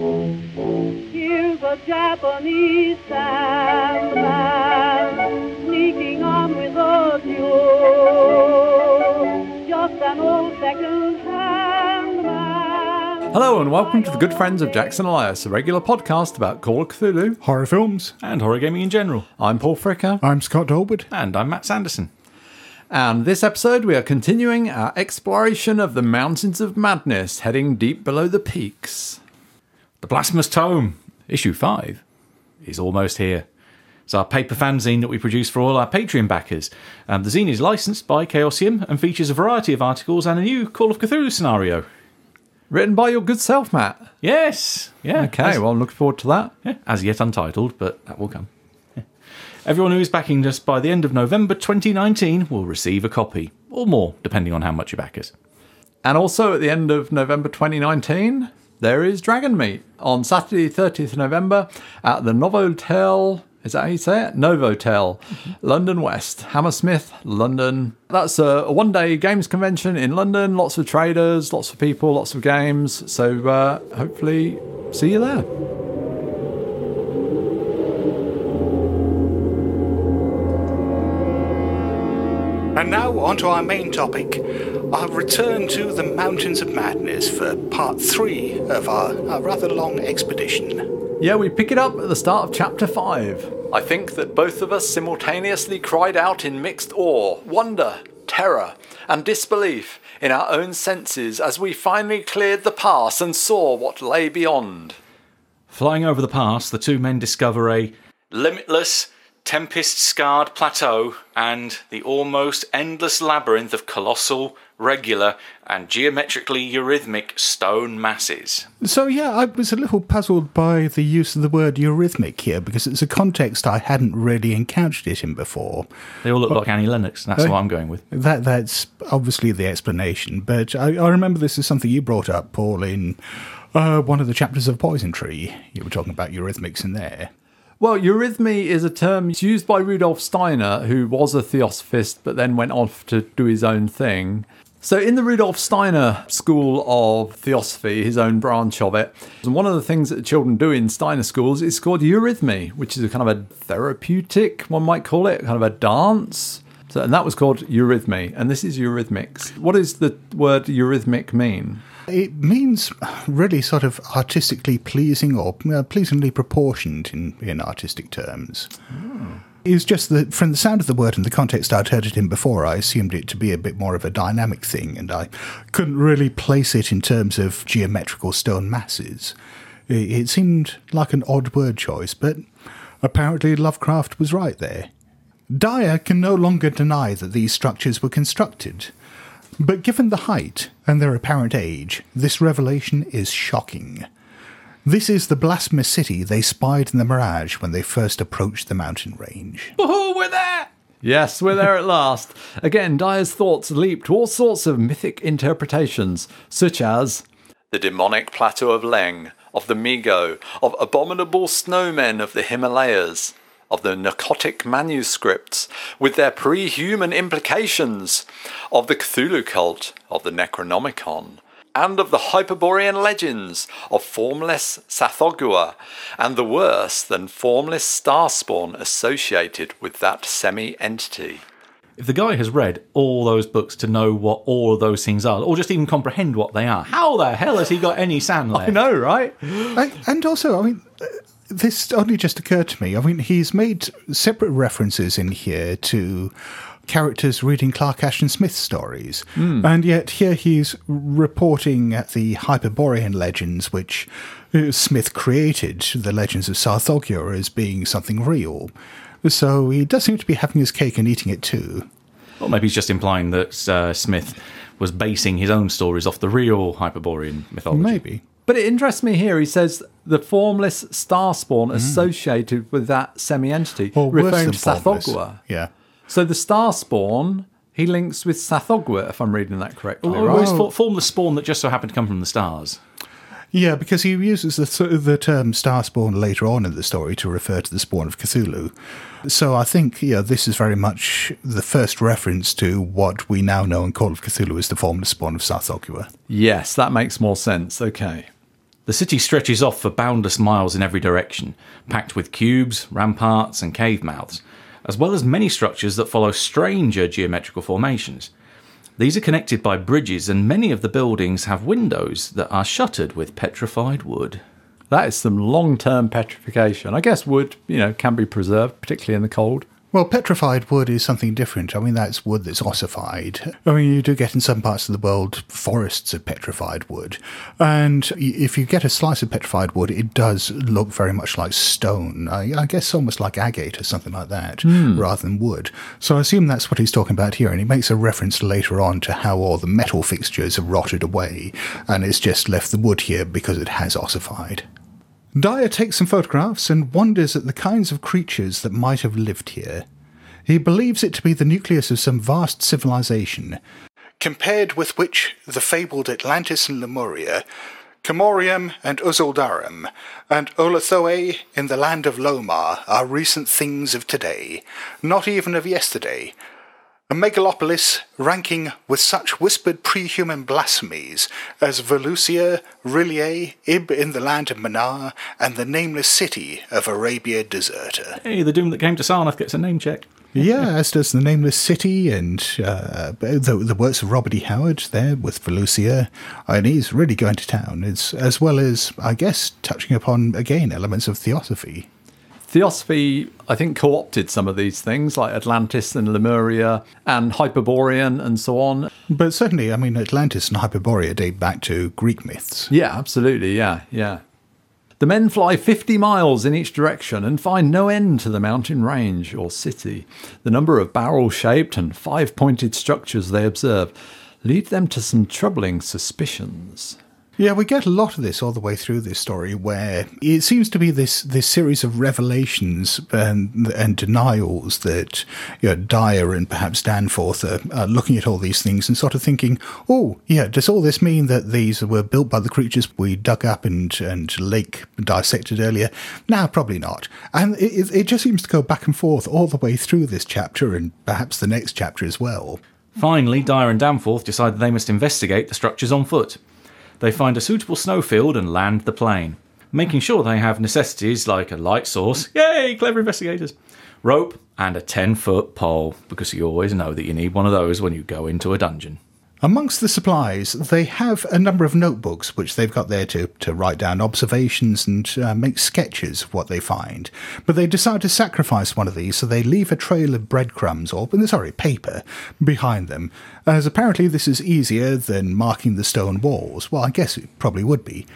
Here's a Japanese sandman sneaking on without you. Just an old second-hand man. Hello and welcome to the Good Friends of Jackson Elias, a regular podcast about Call of Cthulhu. Horror films. and horror gaming in general. I'm Paul Fricker, I'm Scott Dorward. And I'm Matt Sanderson. and this episode we are continuing our exploration of the Mountains of Madness, heading deep below the peaks. The Blasphemous Tome, issue 5, is almost here. It's our paper fanzine that we produce for all our Patreon backers. Um, the zine is licensed by Chaosium and features a variety of articles and a new Call of Cthulhu scenario. Written by your good self, Matt. Yes, yeah. Okay, as, well, I'm looking forward to that. yeah, as yet untitled, but that will come. Yeah. Everyone who is backing us by the end of November 2019 will receive a copy, or more, depending on how much you back us. And also at the end of November 2019, there is Dragonmeet on Saturday, 30th November at the Novotel. Is that how you say it? Novotel, London West, Hammersmith, London. That's a, a one day games convention in London. Lots of traders, lots of people, lots of games. So uh, hopefully, see you there. And now on to our main topic. Our return to the Mountains of Madness for part three of our, our rather long expedition. Yeah, we pick it up at the start of chapter 5. I think that both of us simultaneously cried out in mixed awe, wonder, terror, and disbelief in our own senses as we finally cleared the pass and saw what lay beyond. Flying over the pass, the two men discover a limitless, tempest scarred plateau and the almost endless labyrinth of colossal, regular, and geometrically eurythmic stone masses. So, yeah, I was a little puzzled by the use of the word eurythmic here because it's a context I hadn't really encountered it in before. They all look like Annie Lennox, that's what I'm going with. That That's obviously the explanation, but I, I remember this is something you brought up, Paul, in uh, one of the chapters of Poison Tree. You were talking about eurythmics in there. Well, eurythmy is a term used by Rudolf Steiner, who was a theosophist but then went off to do his own thing. So, in the Rudolf Steiner school of theosophy, his own branch of it, one of the things that children do in Steiner schools is called eurythmy, which is a kind of a therapeutic, one might call it, kind of a dance. So, and that was called eurythmy, and this is eurythmics. What does the word eurythmic mean? It means really sort of artistically pleasing or uh, pleasingly proportioned in, in artistic terms. It was just that from the sound of the word and the context I'd heard it in before, I assumed it to be a bit more of a dynamic thing, and I couldn't really place it in terms of geometrical stone masses. It, it seemed like an odd word choice, but apparently Lovecraft was right there. Dyer can no longer deny that these structures were constructed. But given the height and their apparent age, this revelation is shocking. This is the blasphemous city they spied in the mirage when they first approached the mountain range. Woohoo, we're there! Yes, we're there at last. Again, Dyer's thoughts leap to all sorts of mythic interpretations, such as the demonic plateau of Leng, of the Mi-Go, of abominable snowmen of the Himalayas, of the Pnakotic manuscripts with their pre human implications, of the Cthulhu cult, of the Necronomicon, and of the Hyperborean legends of formless Tsathoggua, and the worse than formless star spawn associated with that semi entity. If the guy has read all those books to know what all of those things are, or just even comprehend what they are, how the hell has he got any sand left? I know, right? I, and also, I mean, uh, this only just occurred to me. I mean, he's made separate references in here to characters reading Clark Ashton Smith stories, and yet here he's reporting at the Hyperborean legends, which uh, Smith created, the legends of Tsathoggua, as being something real. So he does seem to be having his cake and eating it too. Or maybe he's just implying that uh, Smith was basing his own stories off the real Hyperborean mythology. Maybe. But it interests me here. He says the formless star spawn mm. associated with that semi entity, Or worse referring than to formless. Tsathoggua. Yeah. So the star spawn he links with Tsathoggua, if I'm reading that correctly. Or right? always for, form the spawn that just so happened to come from the stars. Yeah, because he uses the, the term star spawn later on in the story to refer to the spawn of Cthulhu. So I think, yeah, this is very much the first reference to what we now know in Call of Cthulhu as the formless spawn of Tsathoggua. Yes, that makes more sense. Okay. The city stretches off for boundless miles in every direction, packed with cubes, ramparts, and cave mouths, as well as many structures that follow stranger geometrical formations. These are connected by bridges, and many of the buildings have windows that are shuttered with petrified wood. That is some long term petrification. I guess wood, you know, can be preserved, particularly in the cold. Well, petrified wood is something different. I mean, that's wood that's ossified. I mean, you do get in some parts of the world forests of petrified wood. And if you get a slice of petrified wood, it does look very much like stone. I, I guess almost like agate or something like that, hmm. rather than wood. So I assume that's what he's talking about here. And he makes a reference later on to how all the metal fixtures have rotted away. And it's just left the wood here because it has ossified. Dyer takes some photographs and wonders at the kinds of creatures that might have lived here. He believes it to be the nucleus of some vast civilization, compared with which the fabled Atlantis and Lemuria, Commoriom and Uzuldaroum, and Olathoe in the land of Lomar are recent things of today, not even of yesterday, a megalopolis ranking with such whispered pre-human blasphemies as Valusia, R'lyeh, Ib in the land of Mnar, and the nameless city of Arabia Deserta. Hey, the Doom that came to Sarnath gets a name check. Yeah, as does the Nameless City and uh, the, the works of Robert E. Howard there with Valusia. And he's really going to town, it's, as well as, I guess, touching upon, again, elements of theosophy. Theosophy, I think, co opted some of these things like Atlantis and Lemuria and Hyperborean and so on. But certainly, I mean, Atlantis and Hyperborea date back to Greek myths. Yeah, absolutely. Yeah, yeah. The men fly 50 miles in each direction and find no end to the mountain range or city. The number of barrel shaped and five pointed structures they observe lead them to some troubling suspicions. Yeah, we get a lot of this all the way through this story, where it seems to be this this series of revelations and and denials that you know, Dyer and perhaps Danforth are, are looking at all these things and sort of thinking, oh, yeah, does all this mean that these were built by the creatures we dug up and and Lake dissected earlier? No, probably not. And it, it just seems to go back and forth all the way through this chapter and perhaps the next chapter as well. Finally, Dyer and Danforth decide that they must investigate the structures on foot. They find a suitable snowfield and land the plane, making sure they have necessities like a light source, yay, clever investigators, rope, and a 10 foot pole, because you always know that you need one of those when you go into a dungeon. Amongst the supplies, they have a number of notebooks which they've got there to, to write down observations and uh, make sketches of what they find. But they decide to sacrifice one of these, so they leave a trail of breadcrumbs, or sorry, paper, behind them, as apparently this is easier than marking the stone walls. Well, I guess it probably would be.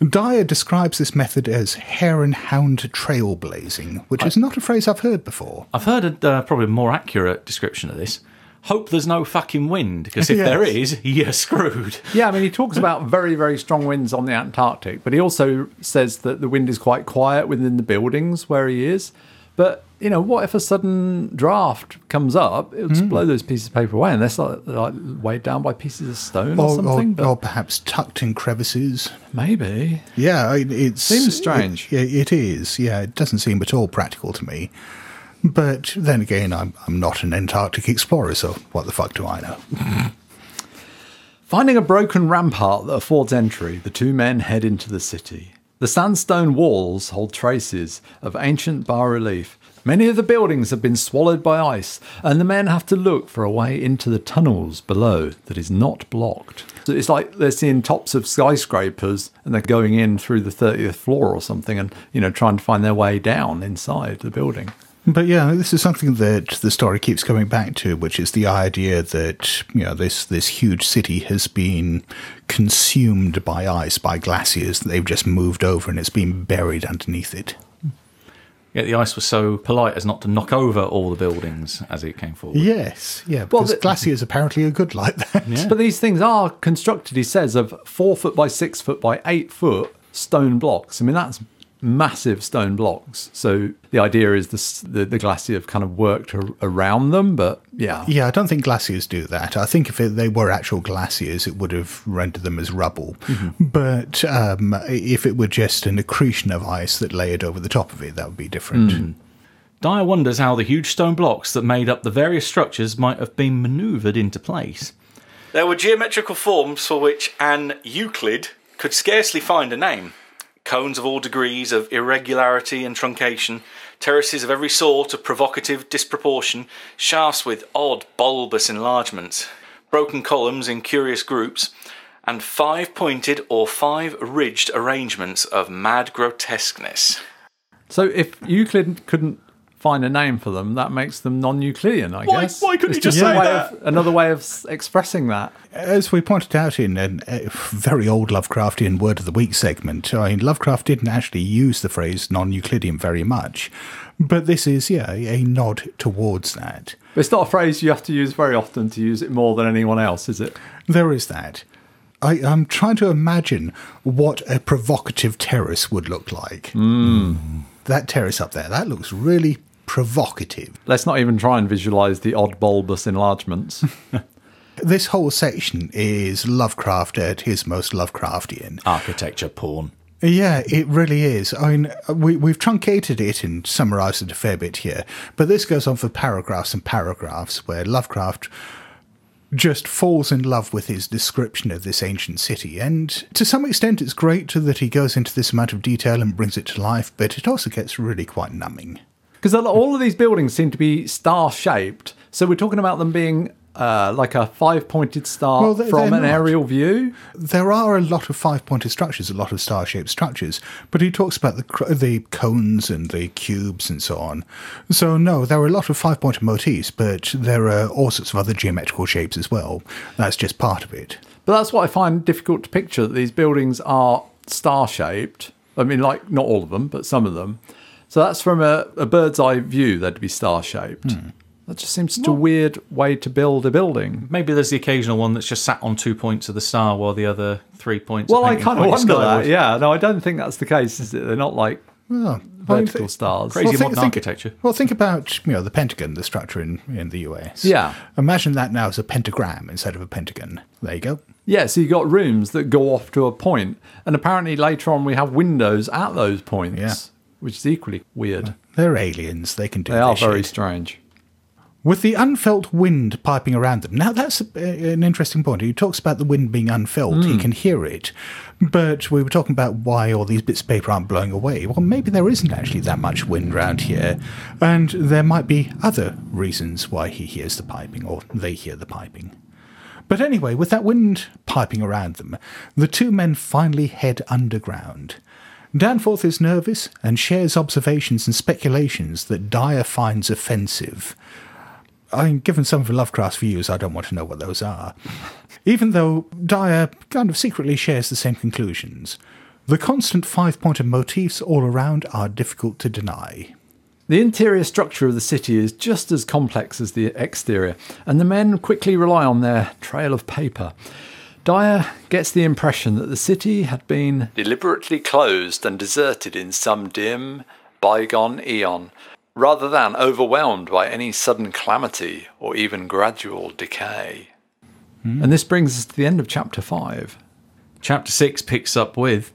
Dyer describes this method as hare and hound trailblazing, which is not a phrase I've heard before. I've heard a uh, probably more accurate description of this. Hope there's no fucking wind, because if Yes. there is, you're screwed. Yeah, I mean, he talks about very, very strong winds on the Antarctic, but he also says that the wind is quite quiet within the buildings where he is. But, you know, what if a sudden draft comes up? It'll just hmm. blow those pieces of paper away unless like, they're like weighed down by pieces of stone or, Or, or, something. but or perhaps tucked in crevices. maybe. Yeah, I- it Seems strange. It, it is. Yeah, it doesn't seem at all practical to me. But then again, I'm I'm not an Antarctic explorer, so what the fuck do I know? Finding a broken rampart that affords entry, the two men head into the city. The sandstone walls hold traces of ancient bas relief. Many of the buildings have been swallowed by ice, and the men have to look for a way into the tunnels below that is not blocked. So it's like they're seeing tops of skyscrapers and they're going in through the 30th floor or something and, you know, trying to find their way down inside the building. But yeah, this is something that the story keeps coming back to, which is the idea that you know this this huge city has been consumed by ice, by glaciers. They've just moved over, and it's been buried underneath it. Yet the ice was so polite as not to knock over all the buildings as it came forward. Yes, yeah, Well, because the- glaciers apparently are good like that. But these things are constructed, he says, of four foot by six foot by eight foot stone blocks. I mean, that's massive stone blocks. So the idea is this, the, the glacier have kind of worked ar- around them, but yeah. Yeah, I don't think glaciers do that. I think if it, they were actual glaciers, it would have rendered them as rubble. But um, if it were just an accretion of ice that layered over the top of it, that would be different. Dyer wonders how the huge stone blocks that made up the various structures might have been manoeuvred into place. There were geometrical forms for which an Euclid could scarcely find a name. Cones of all degrees of irregularity and truncation, terraces of every sort of provocative disproportion, shafts with odd bulbous enlargements, broken columns in curious groups, and five pointed or five ridged arrangements of mad grotesqueness. So if Euclid couldn't find a name for them, that makes them non-Euclidean, I Why- guess. why couldn't It's he just a say way that? Of, another way of expressing that. As we pointed out in a, a very old Lovecraftian Word of the Week segment, I mean, Lovecraft didn't actually use the phrase non Euclidean very much. But this is, yeah, a nod towards that. It's not a phrase you have to use very often to use it more than anyone else, is it? There is that. I, I'm trying to imagine what a provocative terrace would look like. Hmm. That terrace up there, that looks really provocative. Let's not even try and visualize the odd bulbous enlargements. This whole section is Lovecraft at his most Lovecraftian. Architecture porn. Yeah, it really is. I mean, we, we've truncated it and summarised it a fair bit here, but this goes on for paragraphs and paragraphs where Lovecraft just falls in love with his description of this ancient city. And to some extent, it's great that he goes into this amount of detail and brings it to life, but it also gets really quite numbing. Because all of these buildings seem to be star shaped. So we're talking about them being uh, like a five pointed star Well, they- from an not. aerial view. There are a lot of five-pointed structures, a lot of star-shaped structures, but he talks about the the cones and the cubes and so on. So no, there are a lot of five-pointed motifs, but there are all sorts of other geometrical shapes as well. That's just part of it. But that's what I find difficult to picture that these buildings are star shaped. I mean, like, not all of them, but some of them. So that's from a, a bird's eye view, they'd be star shaped. Hmm. That just seems such a weird way to build a building. Maybe there's the occasional one that's just sat on two points of the star while the other three points Well, are I kind of wonder that. skyward. Yeah, no, I don't think that's the case, is it? They're not like Oh, vertical well, stars. Crazy think- modern think- architecture. Well, think about you know the Pentagon, the structure in, in the US. Yeah. Imagine that now as a pentagram instead of a pentagon. There you go. Yeah, so you got rooms that go off to a point, and apparently later on we have windows at those points, Yeah. Which is equally weird. They're aliens. They can do. They are very shit. strange. With the unfelt wind piping around them. Now, that's a, an interesting point. He talks about the wind being unfelt. He hmm. can hear it. But we were talking about why all these bits of paper aren't blowing away. Well, maybe there isn't actually that much wind around here. And there might be other reasons why he hears the piping, or they hear the piping. But anyway, with that wind piping around them, the two men finally head underground. Danforth is nervous and shares observations and speculations that Dyer finds offensive. I mean, given some of Lovecraft's views, I don't want to know what those are. Even though Dyer kind of secretly shares the same conclusions. The constant five pointed motifs all around are difficult to deny. The interior structure of the city is just as complex as the exterior, and the men quickly rely on their trail of paper. Dyer gets the impression that the city had been deliberately closed and deserted in some dim, bygone eon, rather than overwhelmed by any sudden calamity or even gradual decay. Hmm. And this brings us to the end of chapter 5. Chapter 6 picks up with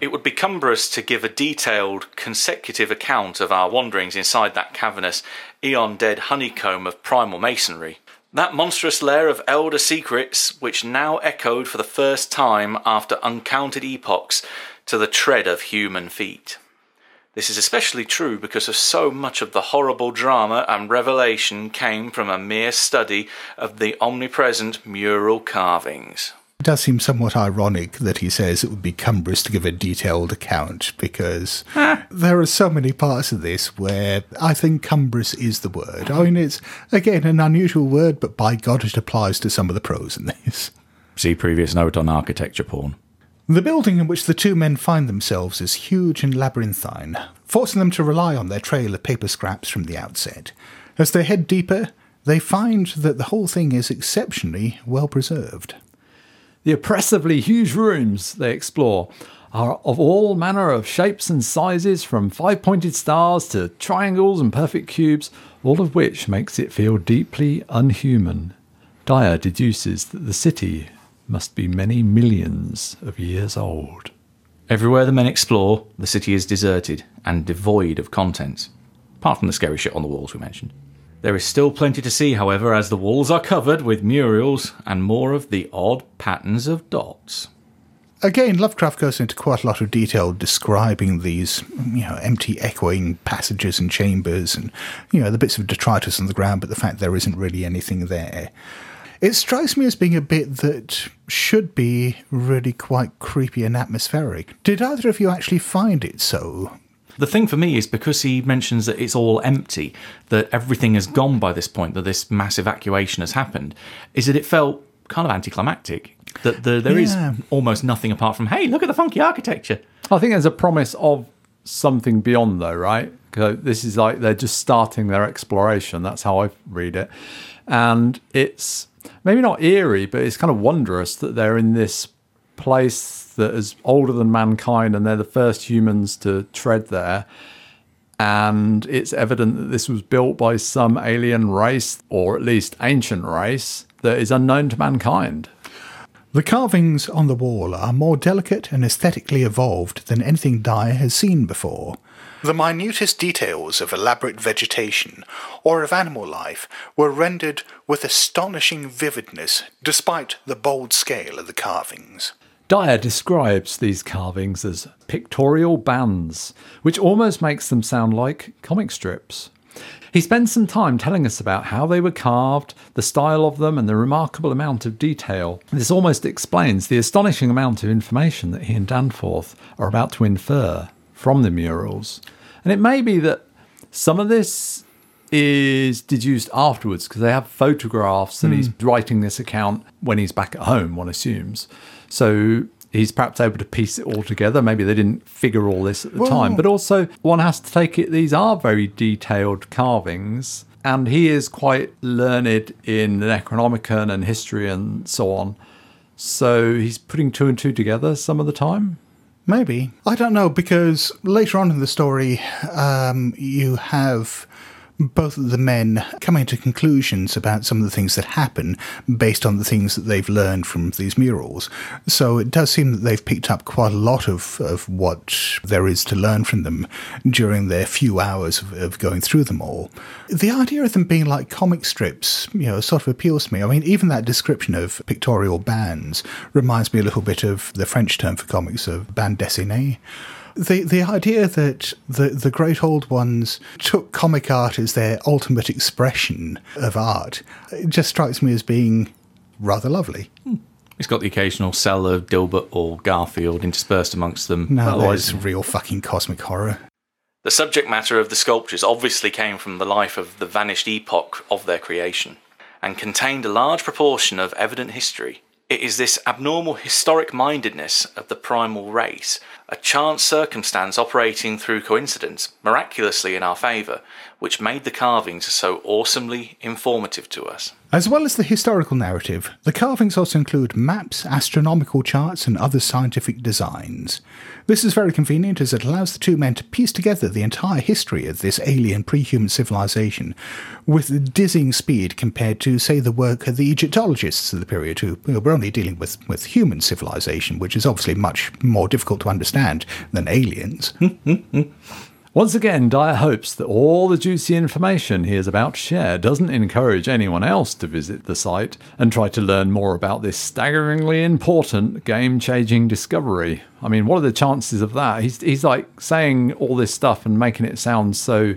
It would be cumbrous to give a detailed, consecutive account of our wanderings inside that cavernous, eon dead honeycomb of primal masonry. That monstrous lair of elder secrets which now echoed for the first time after uncounted epochs to the tread of human feet. This is especially true because of so much of the horrible drama and revelation came from a mere study of the omnipresent mural carvings. It does seem somewhat ironic that he says it would be cumbrous to give a detailed account because there are so many parts of this where I think cumbrous is the word. I mean, it's, again, an unusual word, but by God, it applies to some of the prose in this. See previous note on architecture porn. The building in which the two men find themselves is huge and labyrinthine, forcing them to rely on their trail of paper scraps from the outset. As they head deeper, they find that the whole thing is exceptionally well preserved. The oppressively huge rooms they explore are of all manner of shapes and sizes, from five pointed stars to triangles and perfect cubes, all of which makes it feel deeply unhuman. Dyer deduces that the city must be many millions of years old. Everywhere the men explore, the city is deserted and devoid of contents, apart from the scary shit on the walls we mentioned. There is still plenty to see, however, as the walls are covered with murals and more of the odd patterns of dots. Again, Lovecraft goes into quite a lot of detail describing these, you know, empty echoing passages and chambers and, you know, the bits of detritus on the ground, but the fact there isn't really anything there. It strikes me as being a bit that should be really quite creepy and atmospheric. Did either of you actually find it so? The thing for me is because he mentions that it's all empty, that everything has gone by this point, that this mass evacuation has happened, is that it felt kind of anticlimactic. That the, there is Yeah. almost nothing apart from, hey, look at the funky architecture. I think there's a promise of something beyond, though, right? 'Cause this is like they're just starting their exploration. That's how I read it. And it's maybe not eerie, but it's kind of wondrous that they're in this place that is older than mankind and they're the first humans to tread there. And it's evident that this was built by some alien race, or at least ancient race, that is unknown to mankind. The carvings on the wall are more delicate and aesthetically evolved than anything Dyer has seen before. The minutest details of elaborate vegetation or of animal life were rendered with astonishing vividness despite the bold scale of the carvings. Dyer describes these carvings as pictorial bands, which almost makes them sound like comic strips. He spends some time telling us about how they were carved, the style of them, and the remarkable amount of detail. This almost explains the astonishing amount of information that he and Danforth are about to infer from the murals. And it may be that some of this is deduced afterwards because they have photographs and he's hmm. writing this account when he's back at home, one assumes. So he's perhaps able to piece it all together. Maybe they didn't figure all this at the time. But also, one has to take it, these are very detailed carvings. And he is quite learned in the Necronomicon and history and so on. So he's putting two and two together some of the time. Maybe. I don't know, because later on in the story, um, you have both of the men coming to conclusions about some of the things that happen based on the things that they've learned from these murals. So it does seem that they've picked up quite a lot of, of what there is to learn from them during their few hours of, of going through them all. The idea of them being like comic strips, you know, sort of appeals to me. I mean, even that description of pictorial bands reminds me a little bit of the French term for comics of bande dessinée the the idea that the the great old ones took comic art as their ultimate expression of art just strikes me as being rather lovely. Hmm. It's got the occasional cell of Dilbert or Garfield interspersed amongst them. Now Otherwise, there's real fucking cosmic horror. The subject matter of the sculptures obviously came from the life of the vanished epoch of their creation and contained a large proportion of evident history. It is this abnormal historic mindedness of the primal race, a chance circumstance operating through coincidence, miraculously in our favour, which made the carvings so awesomely informative to us. As well as the historical narrative, the carvings also include maps, astronomical charts, and other scientific designs. This is very convenient as it allows the two men to piece together the entire history of this alien pre-human civilization with dizzying speed compared to, say, the work of the Egyptologists of the period who were only dealing with, with human civilization, which is obviously much more difficult to understand than aliens. Once again, Dyer hopes that all the juicy information he is about to share doesn't encourage anyone else to visit the site and try to learn more about this staggeringly important, game changing discovery. I mean, what are the chances of that? He's, he's like saying all this stuff and making it sound so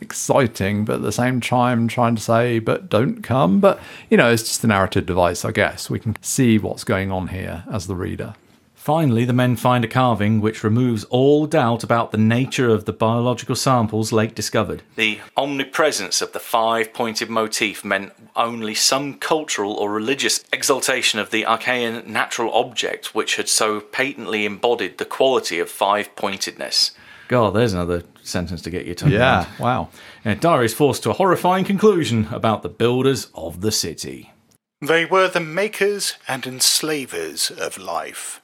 exciting, but at the same time trying to say, but don't come. But, you know, it's just a narrative device, I guess. We can see what's going on here as the reader. Finally, the men find a carving which removes all doubt about the nature of the biological samples Lake discovered. The omnipresence of the five pointed motif meant only some cultural or religious exaltation of the archaean natural object which had so patently embodied the quality of five pointedness. God, there's another sentence to get your tongue Yeah, around. wow. And Dyer is forced to a horrifying conclusion about the builders of the city. They were the makers and enslavers of life.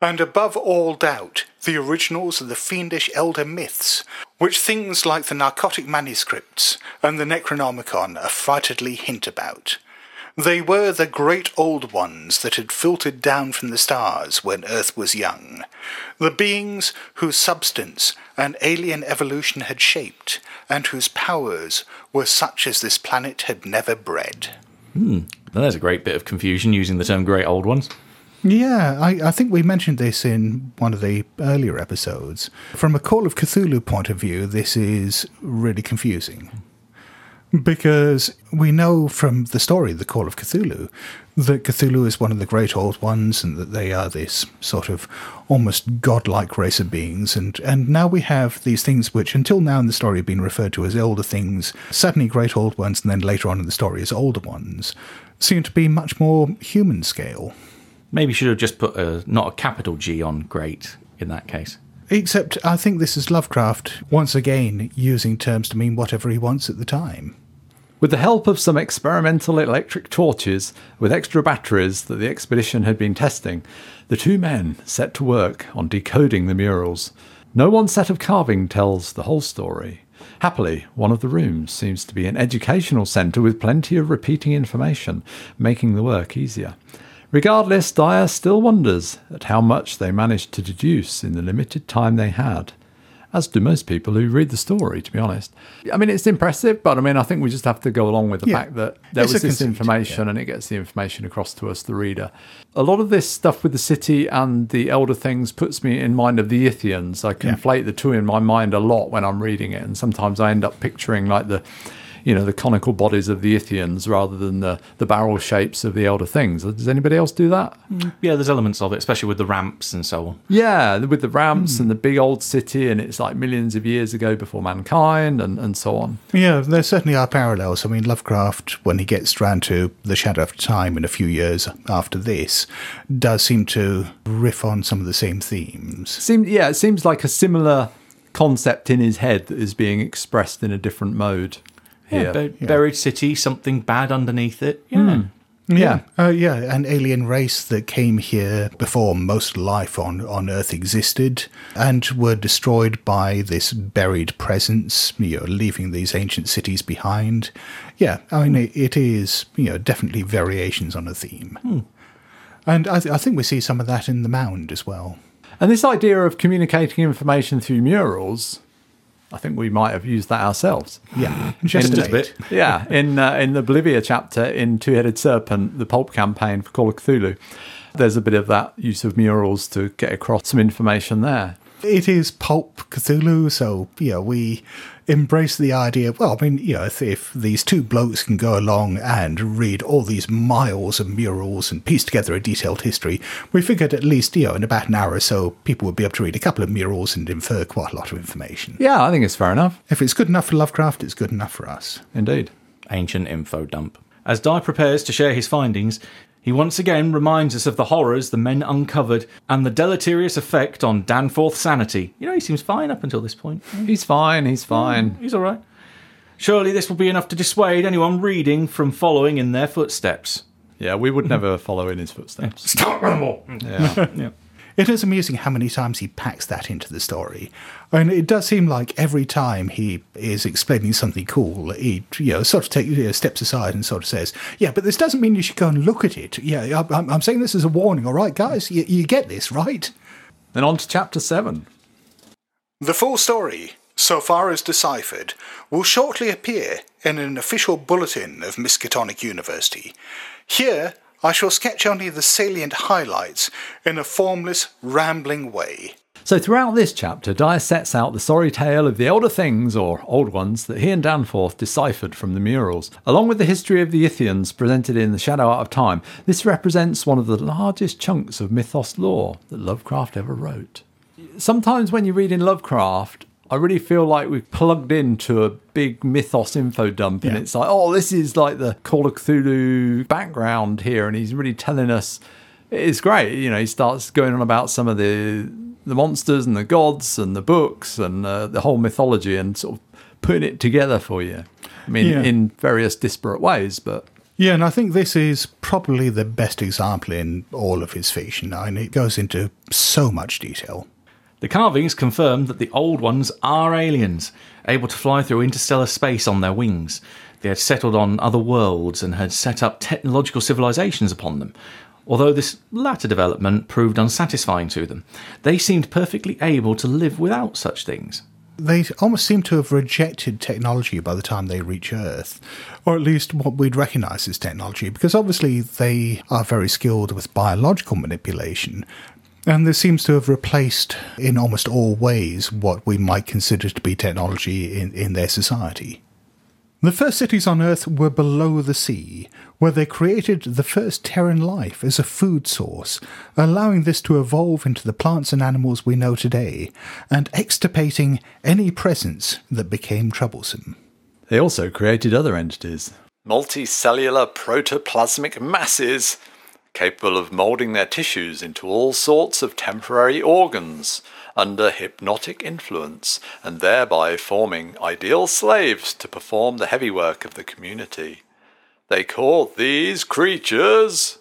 And above all doubt, the originals of the fiendish elder myths, which things like the Pnakotic manuscripts and the Necronomicon affrightedly hint about. They were the great old ones that had filtered down from the stars when Earth was young, the beings whose substance an alien evolution had shaped, and whose powers were such as this planet had never bred. Hmm. There's a great bit of confusion using the term great old ones. Yeah, I, I think we mentioned this in one of the earlier episodes. From a Call of Cthulhu point of view, this is really confusing. Because we know from the story, The Call of Cthulhu, that Cthulhu is one of the great old ones and that they are this sort of almost godlike race of beings. And, and now we have these things which, until now in the story, have been referred to as elder things, suddenly great old ones, and then later on in the story as older ones, seem to be much more human scale. Maybe should have just put a not a capital G on great in that case. Except I think this is Lovecraft once again using terms to mean whatever he wants at the time. With the help of some experimental electric torches with extra batteries that the expedition had been testing, the two men set to work on decoding the murals. No one set of carving tells the whole story. Happily, one of the rooms seems to be an educational centre with plenty of repeating information, making the work easier. Regardless, Dyer still wonders at how much they managed to deduce in the limited time they had. As do most people who read the story, to be honest. I mean, it's impressive, but I mean, I think we just have to go along with the Yeah. fact that there It's was this information and it gets the information across to us, the reader. A lot of this stuff with the city and the elder things puts me in mind of the Yithians. I conflate the two in my mind a lot when I'm reading it, and sometimes I end up picturing like the you know the conical bodies of the Yithians rather than the, the barrel shapes of the elder things. Does anybody else do that? Mm. Yeah, there's elements of it, especially with the ramps and so on. Yeah, with the ramps hmm. and the big old city, and it's like millions of years ago before mankind, and, and so on. Yeah, there certainly are parallels. I mean, Lovecraft, when he gets round to The Shadow of Time in a few years after this, does seem to riff on some of the same themes. Seemed yeah, it seems like a similar concept in his head that is being expressed in a different mode Yeah, here. bu- buried city, something bad underneath it. Yeah. yeah. Uh, yeah, an alien race that came here before most life on, on Earth existed and were destroyed by this buried presence, you know, leaving these ancient cities behind. Yeah, I mean, it, it is, you know, definitely variations on a theme. And I, th- I think we see some of that in The Mound as well. And this idea of communicating information through murals, I think we might have used that ourselves. Yeah, just In- a bit. yeah, in uh, in the Bolivia chapter in Two Headed Serpent, the pulp campaign for Call of Cthulhu, there's a bit of that use of murals to get across some information there. It is pulp Cthulhu, so yeah, we embrace the idea. Well, I mean, you know, if, if these two blokes can go along and read all these miles of murals and piece together a detailed history, we figured at least you know in about an hour or so, people would be able to read a couple of murals and infer quite a lot of information. Yeah, I think it's fair enough. If it's good enough for Lovecraft, it's good enough for us. Indeed. Ancient info dump. As Dyer prepares to share his findings, he once again reminds us of the horrors the men uncovered and the deleterious effect on Danforth's sanity. You know, he seems fine up until this point. Mm. He's fine. He's mm, fine. He's all right. Surely this will be enough to dissuade anyone reading from following in their footsteps. Yeah, we would never follow in his footsteps. Stop, animal! Yeah. yeah. It is amusing how many times he packs that into the story. I mean, it does seem like every time he is explaining something cool, he you know sort of take, you know, steps aside and sort of says, "Yeah, but this doesn't mean you should go and look at it. Yeah, I'm, I'm saying this as a warning. All right, guys, you, you get this, right?" then on to chapter seven. The full story, so far as deciphered, will shortly appear in an official bulletin of Miskatonic University. Here, I shall sketch only the salient highlights in a formless, rambling way. So throughout this chapter, Dyer sets out the sorry tale of the elder things, or old ones, that he and Danforth deciphered from the murals. Along with the history of the Yithians presented in The Shadow Out of Time, this represents one of the largest chunks of mythos lore that Lovecraft ever wrote. Sometimes when you read in Lovecraft, I really feel like we've plugged into a big mythos info dump, and it's like, oh, this is like the Call of Cthulhu background here, and he's really telling us it's great. You know, he starts going on about some of the the monsters and the gods and the books and uh, the whole mythology and sort of putting it together for you. I mean, Yeah. in various disparate ways, but Yeah, and I think this is probably the best example in all of his fiction. I mean, it goes into so much detail. The carvings confirm that the old ones are aliens, able to fly through interstellar space on their wings. They had settled on other worlds and had set up technological civilizations upon them. Although this latter development proved unsatisfying to them, they seemed perfectly able to live without such things. They almost seem to have rejected technology by the time they reach Earth, or at least what we'd recognize as technology, because obviously they are very skilled with biological manipulation. And this seems to have replaced, in almost all ways, what we might consider to be technology in, in their society. The first cities on Earth were below the sea, where they created the first Terran life as a food source, allowing this to evolve into the plants and animals we know today, and extirpating any presence that became troublesome. They also created other entities, multicellular protoplasmic masses, capable of moulding their tissues into all sorts of temporary organs under hypnotic influence, and thereby forming ideal slaves to perform the heavy work of the community. They called these creatures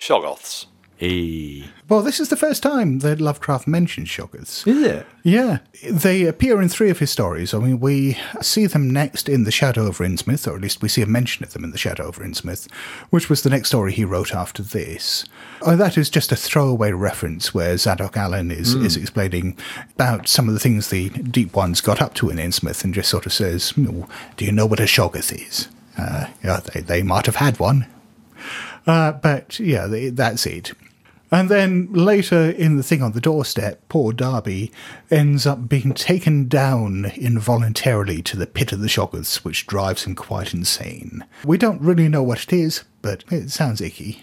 Shoggoths. Hey. Well, this is the first time that Lovecraft mentions Shoggoths. Is it? Yeah, they appear in three of his stories. I mean, we see them next in The Shadow of Innsmouth, or at least we see a mention of them in The Shadow of Innsmouth, which was the next story he wrote after this. Oh, that is just a throwaway reference where Zadok Allen is, is explaining about some of the things the Deep Ones got up to in Innsmouth and just sort of says, "Oh, Do you know what a Shoggoth is? Uh, yeah, they, they might have had one. Uh, but yeah, they, that's it. And then later in the thing on the doorstep, poor Derby ends up being taken down involuntarily to the pit of the Shoggoths, which drives him quite insane. We don't really know what it is, but it sounds icky.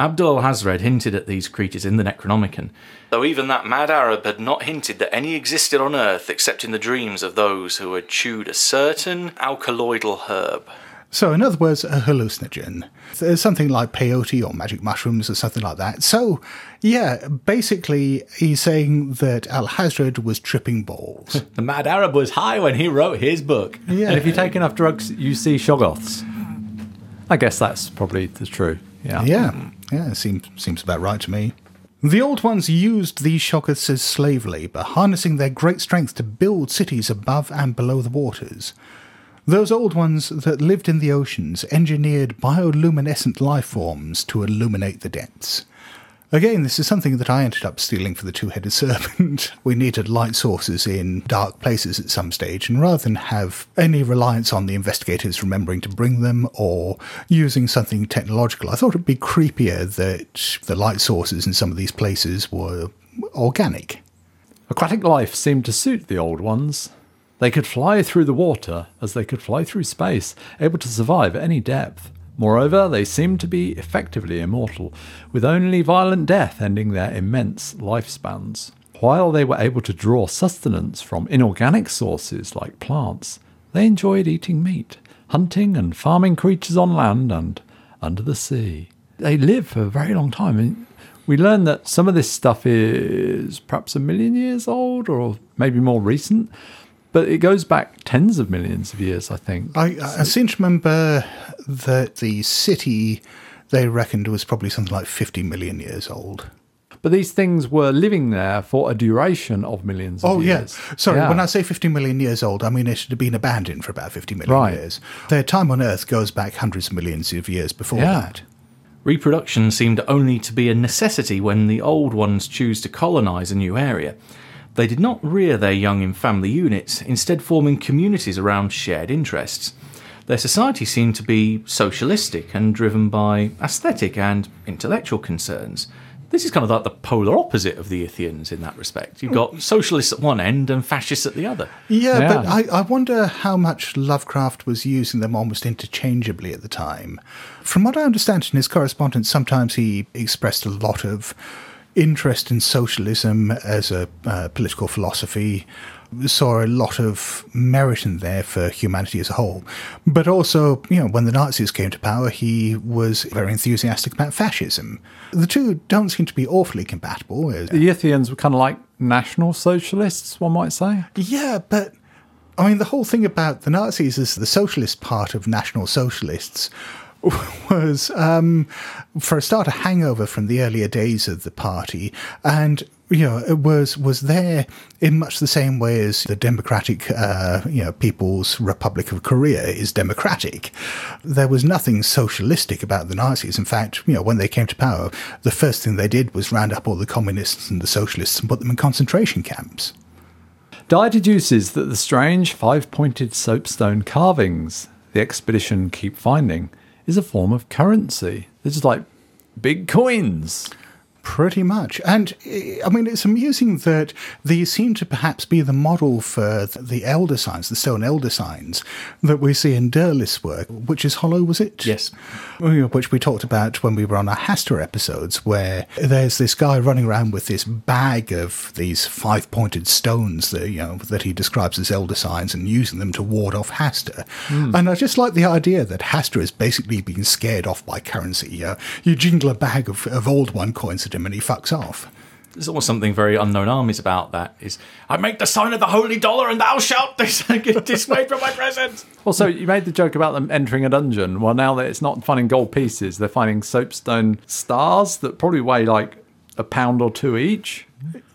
Abdul Alhazred hinted at these creatures in the Necronomicon, though even that mad Arab had not hinted that any existed on Earth except in the dreams of those who had chewed a certain alkaloidal herb. So, in other words, a hallucinogen. There's something like peyote or magic mushrooms or something like that. So, yeah, basically, he's saying that Alhazred was tripping balls. The mad Arab was high when he wrote his book. Yeah. And if you take enough drugs, you see Shoggoths. I guess that's probably the true. Yeah. Yeah, yeah, seems seems about right to me. The Old Ones used these Shoggoths as slave labour, harnessing their great strength to build cities above and below the waters. Those Old Ones that lived in the oceans engineered bioluminescent life forms to illuminate the depths. Again, this is something that I ended up stealing for the two headed serpent. we needed light sources in dark places at some stage, and rather than have any reliance on the investigators remembering to bring them or using something technological, I thought it'd be creepier that the light sources in some of these places were organic. Aquatic life seemed to suit the old ones. They could fly through the water as they could fly through space, able to survive at any depth. Moreover, they seemed to be effectively immortal, with only violent death ending their immense lifespans. While they were able to draw sustenance from inorganic sources like plants, they enjoyed eating meat, hunting and farming creatures on land and under the sea. They live for a very long time. And we learn that some of this stuff is perhaps a million years old or maybe more recent, but it goes back tens of millions of years, I think. I, I seem to remember that the city they reckoned was probably something like 50 million years old. But these things were living there for a duration of millions of oh, years. Oh, years. yeah. Sorry, Yeah. when I say 50 million years old, I mean it had been abandoned for about 50 million Right. years. Their time on Earth goes back hundreds of millions of years before Yeah. that. Reproduction seemed only to be a necessity when the old ones choose to colonize a new area. They did not rear their young in family units, instead forming communities around shared interests. Their society seemed to be socialistic and driven by aesthetic and intellectual concerns. This is kind of like the polar opposite of the Yithians in that respect. You've got socialists at one end and fascists at the other. Yeah, Yeah. but I, I wonder how much Lovecraft was using them almost interchangeably at the time. From what I understand in his correspondence, sometimes he expressed a lot of interest in socialism as a uh, political philosophy, saw a lot of merit in there for humanity as a whole. But also, you know, when the Nazis came to power, he was very enthusiastic about fascism. The two don't seem to be awfully compatible. The Yithians were kind of like national socialists, one might say. Yeah, but I mean, the whole thing about the Nazis is the socialist part of National Socialists was, um, for a start, a hangover from the earlier days of the party, and you know, it was was there in much the same way as the Democratic, uh, you know, People's Republic of Korea is democratic. There was nothing socialistic about the Nazis. In fact, you know, when they came to power, the first thing they did was round up all the communists and the socialists and put them in concentration camps. Dyer deduces that the strange five pointed soapstone carvings the expedition keep finding is a form of currency. They're just like big coins. Pretty much. And eh, I mean, it's amusing that these seem to perhaps be the model for the elder signs, the stone elder signs that we see in Derleth's work, which is hollow, was it? Yes. Which we talked about when we were on our Hastur episodes, where there's this guy running around with this bag of these five pointed stones that, you know, that he describes as elder signs and using them to ward off Hastur. And I just like the idea that Hastur is basically being scared off by currency. You, you jingle a bag of, of old one coins at him and he fucks off. There's almost something very unknown armies about that. Is I make the sign of the holy dollar, and thou shalt dis- get dissuade from my presence. Also, you made the joke about them entering a dungeon. Well, now that it's not finding gold pieces, they're finding soapstone stars that probably weigh like a pound or two each.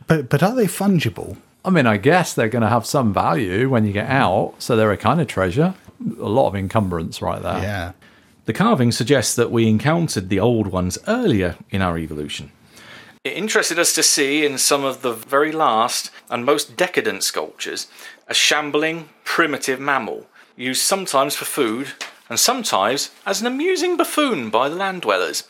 But, but are they fungible? I mean, I guess they're going to have some value when you get out, so they're a kind of treasure. A lot of encumbrance right there. Yeah. The carving suggests that we encountered the old ones earlier in our evolution. It interested us to see in some of the very last and most decadent sculptures a shambling, primitive mammal, used sometimes for food and sometimes as an amusing buffoon by the land dwellers,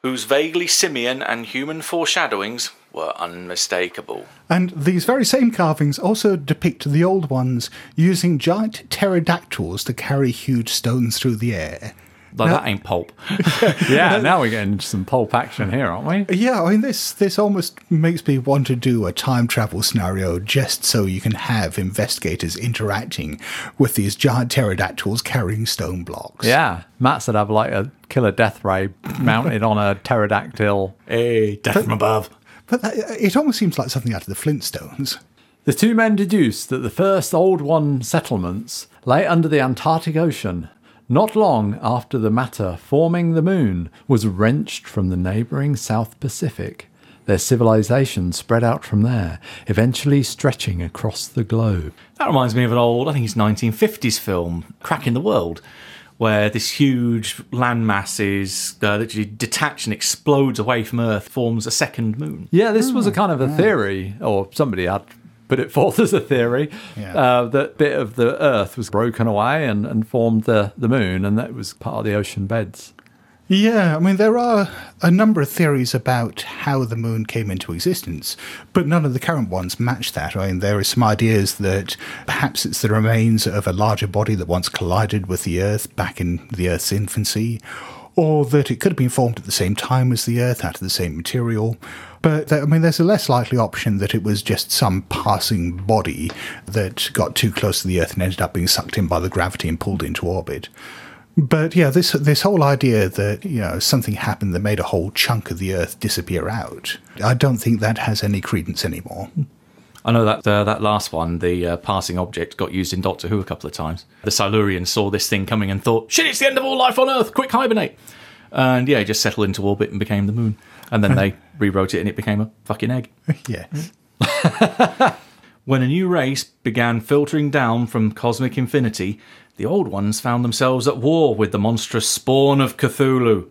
whose vaguely simian and human foreshadowings were unmistakable. And these very same carvings also depict the old ones using giant pterodactyls to carry huge stones through the air. Like that ain't pulp. Yeah, now we're getting some pulp action here, aren't we? Yeah, I mean this this almost makes me want to do a time travel scenario just so you can have investigators interacting with these giant pterodactyls carrying stone blocks. Yeah, Matt said I've like a killer death ray mounted on a pterodactyl. hey, death from above. But that, it almost seems like something out of the Flintstones. The two men deduced that the first Old One settlements lay under the Antarctic Ocean, not long after the matter forming the moon was wrenched from the neighbouring South Pacific. Their civilization spread out from there, eventually stretching across the globe. That reminds me of an old, I think it's 1950s film, Cracking the World, where this huge landmass is uh, literally detached and explodes away from Earth, forms a second moon. Yeah, this was a kind of a theory, or somebody had put it forth as a theory, Yeah. uh, that bit of the Earth was broken away and, and formed the, the moon, and that was part of the ocean beds. Yeah, I mean, there are a number of theories about how the moon came into existence, but none of the current ones match that. I mean, there are some ideas that perhaps it's the remains of a larger body that once collided with the Earth back in the Earth's infancy, or that it could have been formed at the same time as the Earth out of the same material. But, I mean, there's a less likely option that it was just some passing body that got too close to the Earth and ended up being sucked in by the gravity and pulled into orbit. But yeah, this this whole idea that you know something happened that made a whole chunk of the Earth disappear out, I don't think that has any credence anymore. I know that uh, that last one, the uh, passing object, got used in Doctor Who a couple of times. The Silurians saw this thing coming and thought, "Shit, it's the end of all life on Earth! Quick, hibernate!" And yeah, it just settled into orbit and became the moon. And then they rewrote it, and it became a fucking egg. yes. When a new race began filtering down from cosmic infinity, the old ones found themselves at war with the monstrous spawn of Cthulhu.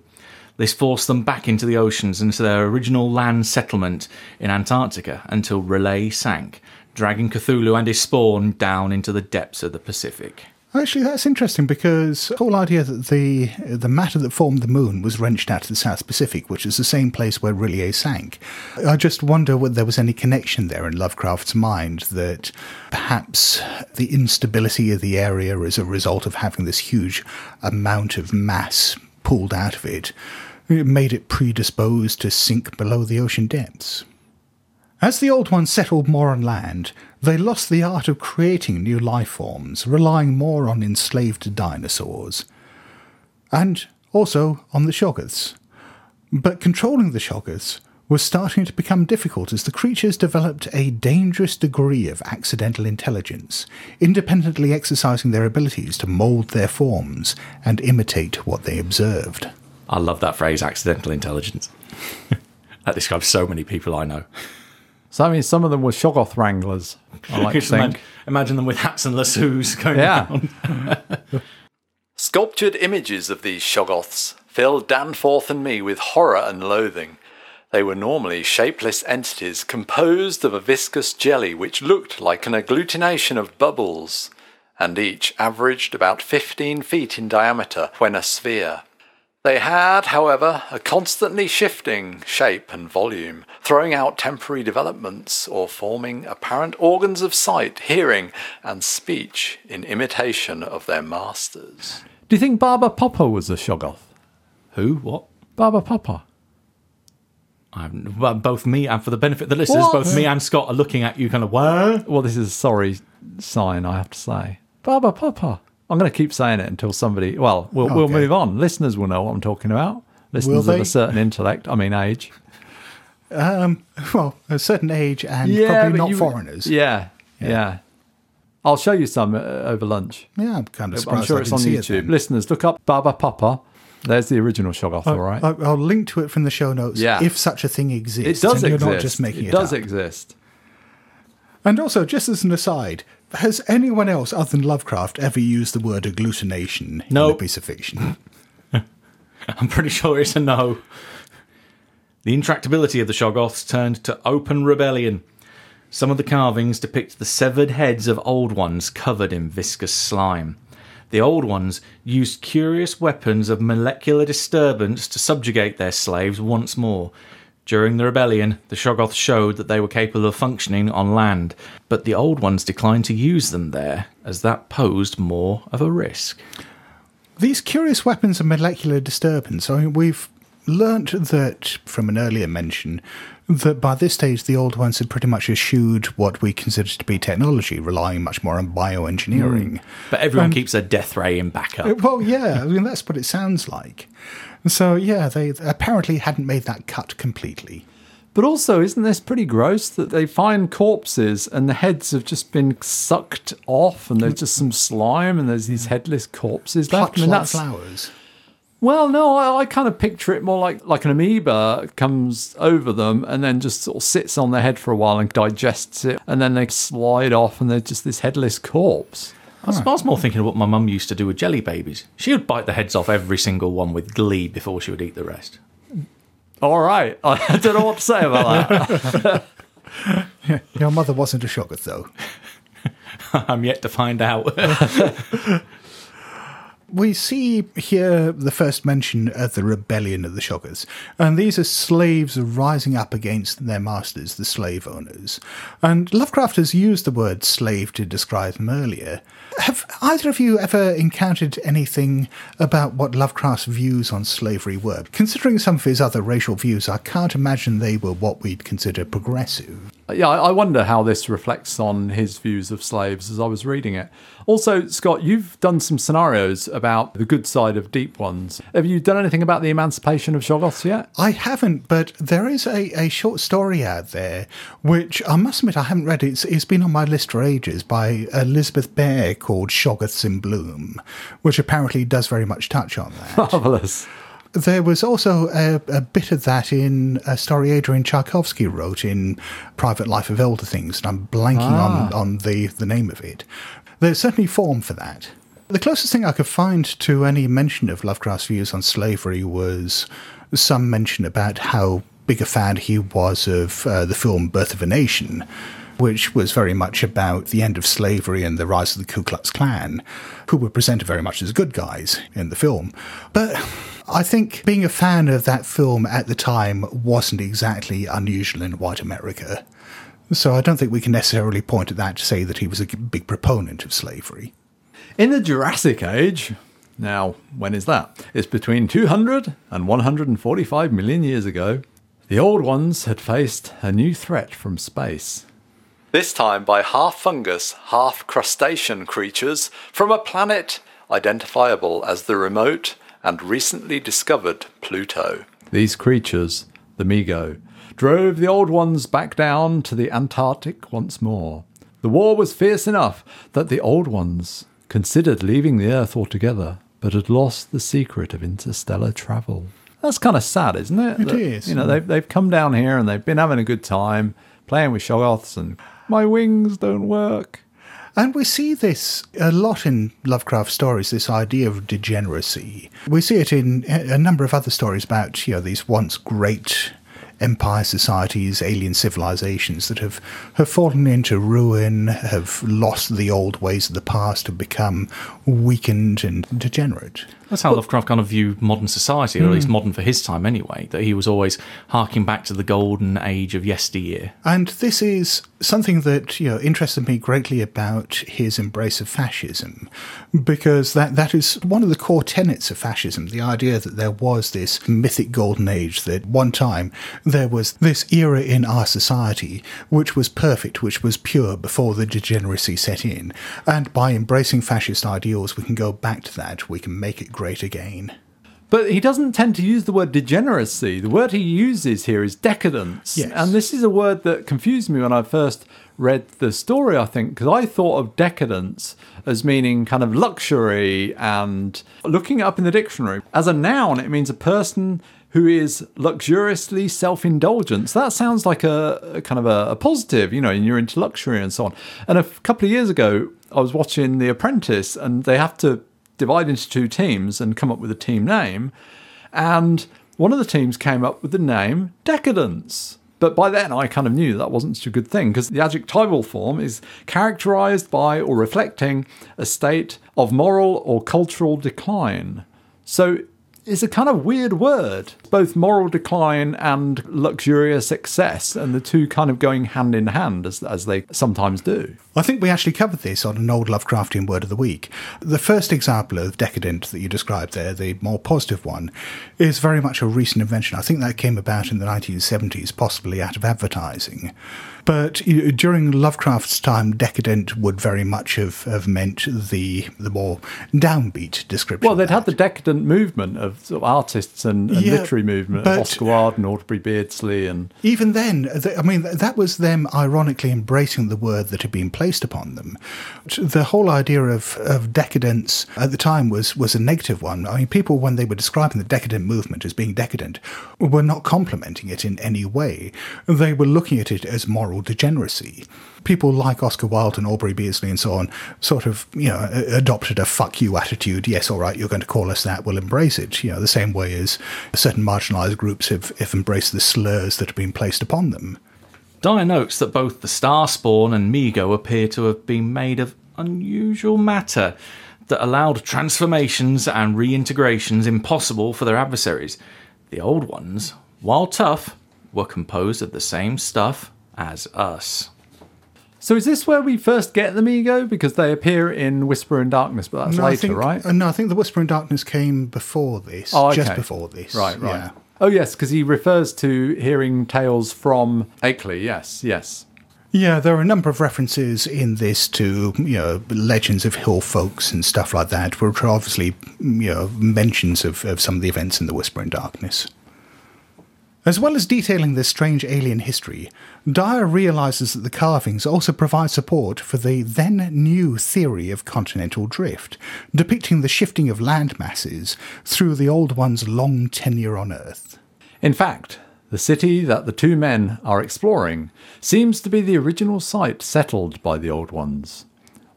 This forced them back into the oceans into their original land settlement in Antarctica until R'lyeh sank, dragging Cthulhu and his spawn down into the depths of the Pacific. Actually, that's interesting because the whole idea that the the matter that formed the moon was wrenched out of the South Pacific, which is the same place where R'lyeh sank. I just wonder whether there was any connection there in Lovecraft's mind that perhaps the instability of the area as a result of having this huge amount of mass pulled out of it, it made it predisposed to sink below the ocean depths. As the Old Ones settled more on land, they lost the art of creating new life forms, relying more on enslaved dinosaurs. And also on the Shoggoths. But controlling the Shoggoths was starting to become difficult as the creatures developed a dangerous degree of accidental intelligence, independently exercising their abilities to mould their forms and imitate what they observed. I love that phrase, accidental intelligence. that describes so many people I know. So I mean, some of them were Shoggoth wranglers. I like to Just imagine, imagine them with hats and lassos going Yeah. around. Sculptured images of these Shoggoths filled Danforth and me with horror and loathing. They were normally shapeless entities composed of a viscous jelly which looked like an agglutination of bubbles, and each averaged about 15 feet in diameter when a sphere. They had, however, a constantly shifting shape and volume, throwing out temporary developments or forming apparent organs of sight, hearing, and speech in imitation of their masters. Do you think Barbara Popper was a Shoggoth? Who? What? Barbara Popper. I'm, well, both me and for the benefit of the listeners, What? both me and Scott are looking at you kind of, what? Well, this is a sorry sign, I have to say. Barbara Popper. I'm going to keep saying it until somebody. Well, we'll, we'll move on. Listeners will know what I'm talking about. Listeners of a certain intellect, I mean age. Um. Well, a certain age and Yeah, probably not you- foreigners. Yeah, yeah. I'll show you some uh, over lunch. Yeah, I'm kind of surprised I'm sure it's on see it YouTube. Listeners, look up Barbapapa. There's the original Shoggoth, all right? I'll link to it from the show notes Yeah. if such a thing exists. it does and exist. You're not just making it, it does up. exist. And also, just as an aside, has anyone else other than Lovecraft ever used the word agglutination in a piece of fiction? I'm pretty sure it's a no. The intractability of the Shoggoths turned to open rebellion. Some of the carvings depict the severed heads of old ones covered in viscous slime. The old ones used curious weapons of molecular disturbance to subjugate their slaves once more. During the rebellion, the Shoggoths showed that they were capable of functioning on land, but the old ones declined to use them there, as that posed more of a risk. These curious weapons of molecular disturbance, I mean, we've learnt that from an earlier mention that by this stage the old ones had pretty much eschewed what we consider to be technology, relying much more on bioengineering. Hmm. But everyone And- keeps a death ray in backup. Uh, Well, yeah, I mean, that's what it sounds like. So, yeah, they apparently hadn't made that cut completely. But also, isn't this pretty gross that they find corpses and the heads have just been sucked off and there's hmm. just some slime and there's these headless corpses left? Plucked I mean, like that's flowers. Well, no, I, I kind of picture it more like like an amoeba comes over them and then just sort of sits on their head for a while and digests it, and then they slide off and they're just this headless corpse. I was, I was more thinking of what my mum used to do with jelly babies. She would bite the heads off every single one with glee before she would eat the rest. All right, I don't know what to say about that. Your mother wasn't a Shoggoth, though. I'm yet to find out. We see here the first mention of the rebellion of the Shoggoths, and these are slaves rising up against their masters, the slave owners. And Lovecraft has used the word slave to describe them earlier. Have either of you ever encountered anything about what Lovecraft's views on slavery were? Considering some of his other racial views, I can't imagine they were what we'd consider progressive. Yeah, I wonder how this reflects on his views of slaves as I was reading it. Also, Scott, you've done some scenarios about the good side of deep ones. Have you done anything about the emancipation of Shoggoths yet? I haven't, but there is a, a short story out there, which I must admit I haven't read. It's, it's been on my list for ages by Elizabeth Bear called Shoggoths in Bloom, which apparently does very much touch on that. Marvelous. There was also a, a bit of that in a story Adrian Tchaikovsky wrote in Private Life of Elder Things, and I'm blanking on, on the, the name of it. There's certainly form for that. The closest thing I could find to any mention of Lovecraft's views on slavery was some mention about how big a fan he was of uh, the film Birth of a Nation, which was very much about the end of slavery and the rise of the Ku Klux Klan, who were presented very much as good guys in the film. But I think being a fan of that film at the time wasn't exactly unusual in white America. So I don't think we can necessarily point at that to say that he was a big proponent of slavery. In the Jurassic Age, now, when is that? It's between 200 and 145 million years ago. The old ones had faced a new threat from space. This time by half fungus, half crustacean creatures from a planet identifiable as the remote and recently discovered Pluto. These creatures, the Mi-Go, drove the old ones back down to the Antarctic once more. The war was fierce enough that the old ones considered leaving the Earth altogether, but had lost the secret of interstellar travel. That's kind of sad, isn't it? It It is. is. You know, they've, they've come down here and they've been having a good time playing with Shoggoths, and my wings don't work. And we see this a lot in Lovecraft stories, this idea of degeneracy. We see it in a number of other stories about, you know, these once great empire societies, alien civilizations that have, have fallen into ruin, have lost the old ways of the past, have become weakened and degenerate. That's how Lovecraft kind of viewed modern society, or at hmm. least modern for his time anyway, that he was always harking back to the golden age of yesteryear. And this is something that you know interested me greatly about his embrace of fascism, because that that is one of the core tenets of fascism: the idea that there was this mythic golden age, that one time there was this era in our society which was perfect, which was pure before the degeneracy set in, and by embracing fascist ideals, we can go back to that. We can make it great again. But he doesn't tend to use the word degeneracy. The word he uses here is decadence. Yes. And this is a word that confused me when I first read the story, I think, because I thought of decadence as meaning kind of luxury and looking it up in the dictionary. As a noun, it means a person who is luxuriously self indulgent. So that sounds like a, a kind of a, a positive, you know, and you're into luxury and so on. And a couple of years ago, I was watching The Apprentice, and they have to divide into two teams and come up with a team name. And one of the teams came up with the name Decadence. But by then, I kind of knew that wasn't such a good thing because the adjectival form is characterized by or reflecting a state of moral or cultural decline. So it's a kind of weird word, both moral decline and luxurious excess, and the two kind of going hand in hand as, as they sometimes do. I think we actually covered this on an old Lovecraftian word of the week. The first example of decadent that you described there, the more positive one, is very much a recent invention. I think that came about in the 1970s, possibly out of advertising. But you know, during Lovecraft's time, decadent would very much have, have meant the the more downbeat description. Well, they'd had the decadent movement of, sort of artists and, and Yeah, literary movement of Oscar Wilde and Aubrey Beardsley and Even then, th- I mean, that was them ironically embracing the word that had been placed upon them. The whole idea of, of decadence at the time was, was a negative one. I mean, people, when they were describing the decadent movement as being decadent, were not complimenting it in any way. They were looking at it as moral degeneracy. People like Oscar Wilde and Aubrey Beardsley and so on sort of, you know, adopted a fuck you attitude. Yes, all right, you're going to call us that, we'll embrace it. You know, the same way as certain marginalised groups have, have embraced the slurs that have been placed upon them. Dyer notes that both the Starspawn and Mi-Go appear to have been made of unusual matter that allowed transformations and reintegrations impossible for their adversaries. The old ones, while tough, were composed of the same stuff as us. So is this where we first get the Mi-Go? Because they appear in Whisper in Darkness, but that's No, later, think, right? uh, no, I think the Whisper in Darkness came before this. Oh, Just before this. Right, right. Yeah. Oh, yes, because he refers to hearing tales from Akeley. Yes, yes. Yeah, there are a number of references in this to, you know, legends of hill folks and stuff like that, which are obviously, you know, mentions of, of some of the events in the Whisper in Darkness. As well as detailing this strange alien history, Dyer realizes that the carvings also provide support for the then new theory of continental drift, depicting the shifting of land masses through the old one's long tenure on Earth. In fact, the city that the two men are exploring seems to be the original site settled by the Old Ones,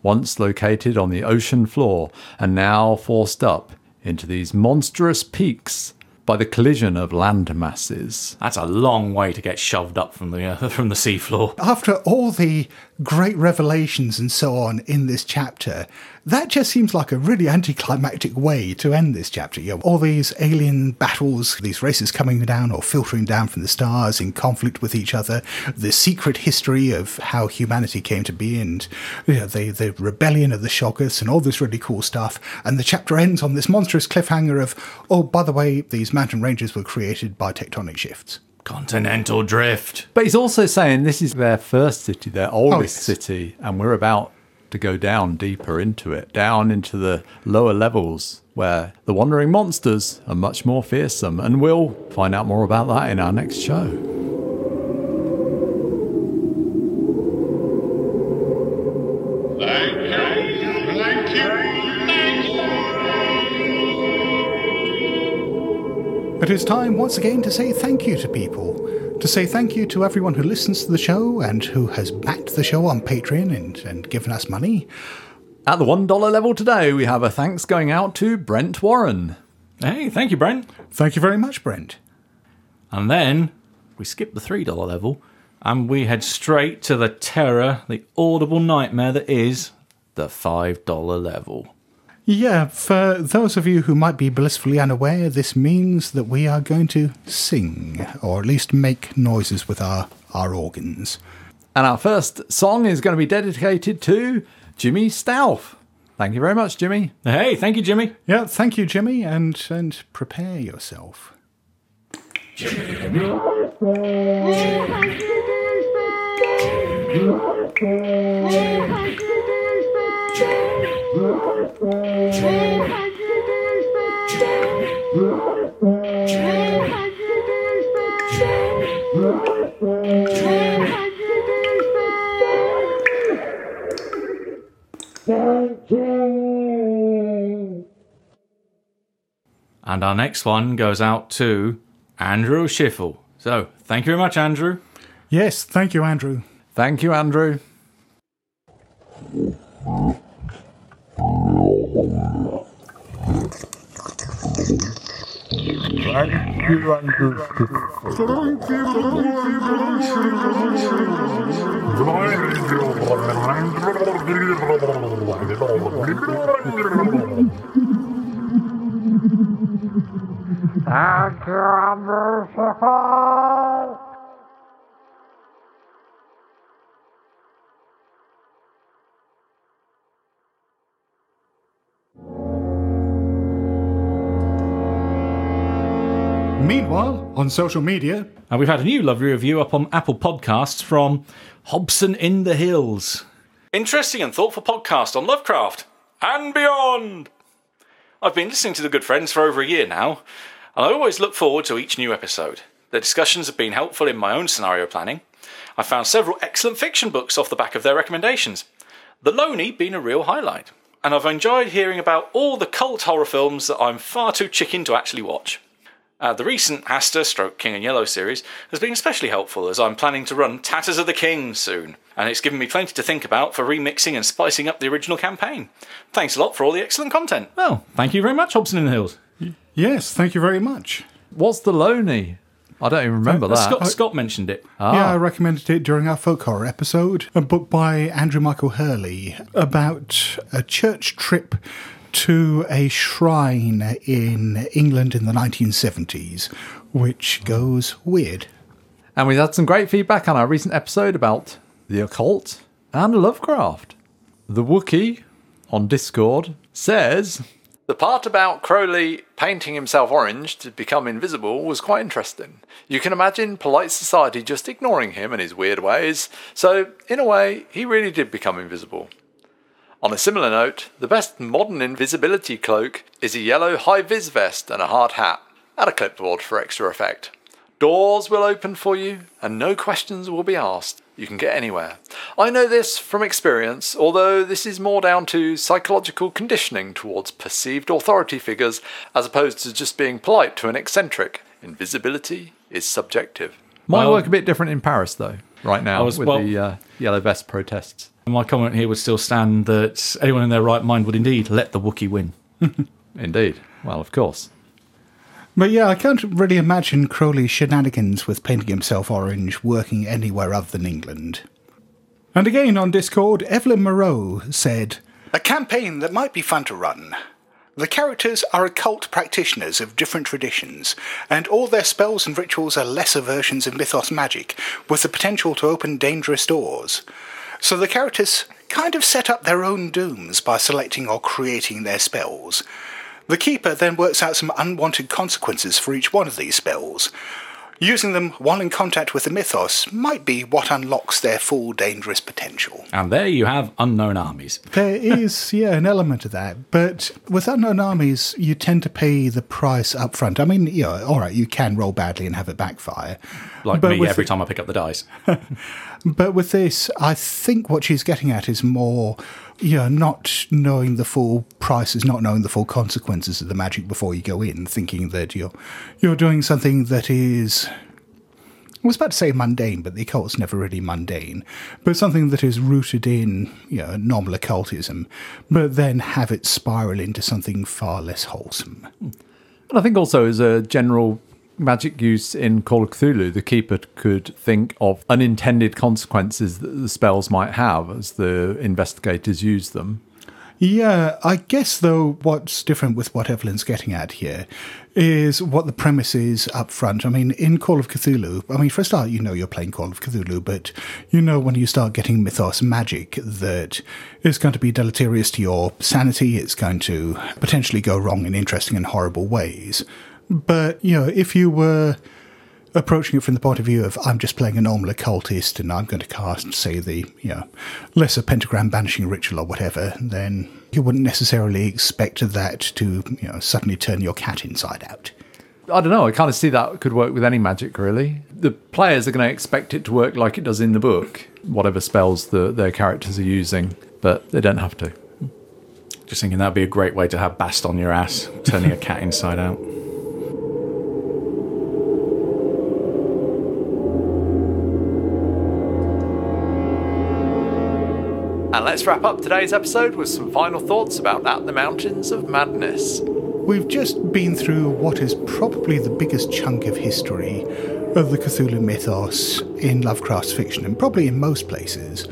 once located on the ocean floor and now forced up into these monstrous peaks by the collision of land masses. That's a long way to get shoved up from the uh, from the seafloor. after all the great revelations and so on in this chapter, that just seems like a really anticlimactic way to end this chapter. You know, all these alien battles, these races coming down or filtering down from the stars in conflict with each other, the secret history of how humanity came to be, and you know, the, the rebellion of the Shoggoths, and all this really cool stuff. And the chapter ends on this monstrous cliffhanger of, oh, by the way, these mountain ranges were created by tectonic shifts. Continental drift. But he's also saying this is their first city, their oh, oldest yes. city, and we're about to go down deeper into it, down into the lower levels where the wandering monsters are much more fearsome. And we'll find out more about that in our next show. It is time once again to say thank you to people. To say thank you to everyone who listens to the show and who has backed the show on Patreon and, and given us money. At the $1 level today, we have a thanks going out to Brent Warren. Hey, thank you, Brent. Thank you very much, Brent. And then we skip the $3 level and we head straight to the terror, the audible nightmare that is the $5 level. Yeah, for those of you who might be blissfully unaware, this means that we are going to sing, or at least make noises with our, our organs. And our first song is going to be dedicated to Jimmy Stauff. Thank you very much, Jimmy. Hey, thank you, Jimmy. Yeah, thank you, Jimmy, and and prepare yourself. And our next one goes out to Andrew Schiffel. So, thank you very much, Andrew. Yes, thank you, Andrew. Thank you, Andrew. Thank you, Lucifer! Meanwhile, on social media, And we've had a new lovely review up on Apple Podcasts from Hobson in the Hills. Interesting and thoughtful podcast on Lovecraft and beyond. I've been listening to The Good Friends for over a year now, and I always look forward to each new episode. Their discussions have been helpful in my own scenario planning. I found several excellent fiction books off the back of their recommendations. The Loney being a real highlight. And I've enjoyed hearing about all the cult horror films that I'm far too chicken to actually watch. Uh, the recent Hastur Stroke King in Yellow series has been especially helpful as I'm planning to run Tatters of the King soon, and it's given me plenty to think about for remixing and spicing up the original campaign. Thanks a lot for all the excellent content. Well, thank you very much, Hobson in the Hills. yes, thank you very much. What's the Loney? I don't even remember Uh, that. Scott, Scott mentioned it. Yeah, I recommended it during our folk horror episode. A book by Andrew Michael Hurley about a church trip to a shrine in England in the 1970s, which goes weird. And we've had some great feedback on our recent episode about the occult and Lovecraft. The Wookie on Discord says the part about Crowley painting himself orange to become invisible was quite interesting. You can imagine polite society just ignoring him and his weird ways, so in a way, he really did become invisible. On a similar note, the best modern invisibility cloak is a yellow high vis vest and a hard hat, and a clipboard for extra effect. Doors will open for you, and no questions will be asked. You can get anywhere. I know this from experience, although this is more down to psychological conditioning towards perceived authority figures as opposed to just being polite to an eccentric. Invisibility is subjective. Might Well- work a bit different in Paris, though, right now, I was- with well- the uh, yellow vest protests. My comment here would still stand that anyone in their right mind would indeed let the Wookiee win. Indeed. Well, of course. But yeah, I can't really imagine Crowley's shenanigans with painting himself orange working anywhere other than England. And again on Discord, Evelyn Moreau said, A campaign that might be fun to run. The characters are occult practitioners of different traditions, and all their spells and rituals are lesser versions of mythos magic, with the potential to open dangerous doors. So the characters kind of set up their own dooms by selecting or creating their spells. The Keeper then works out some unwanted consequences for each one of these spells. Using them while in contact with the mythos might be what unlocks their full dangerous potential. And there you have unknown armies. There is, yeah, an element of that. But with unknown armies, you tend to pay the price up front. I mean, you know, all right, you can roll badly and have it backfire. Like But me every the- time I pick up the dice. But with this, I think what she's getting at is more, you know, not knowing the full prices, not knowing the full consequences of the magic before you go in, thinking that you're you're doing something that is. I was about to say mundane, but the occult's never really mundane. But something that is rooted in, you know, normal occultism, but then have it spiral into something far less wholesome. Hmm. And I think also as a general magic use in Call of Cthulhu, the keeper could think of unintended consequences that the spells might have as the investigators use them. Yeah, I guess though what's different with what Evelyn's getting at here is what the premise is up front. I mean, in Call of Cthulhu, I mean, for a start, you know you're playing Call of Cthulhu, but you know when you start getting mythos magic that it's going to be deleterious to your sanity, it's going to potentially go wrong in interesting and horrible ways. But, you know, if you were approaching it from the point of view of I'm just playing a normal occultist and I'm going to cast, say, the you know lesser pentagram banishing ritual or whatever, then you wouldn't necessarily expect that to you know suddenly turn your cat inside out. I don't know. I kind of see that could work with any magic, really. The players are going to expect it to work like it does in the book, whatever spells the, their characters are using, but they don't have to. Just thinking that'd be a great way to have bast on your ass, turning a cat inside out. Let's wrap up today's episode with some final thoughts about At the Mountains of Madness. We've just been through what is probably the biggest chunk of history of the Cthulhu mythos in Lovecraft's fiction, and probably in most places.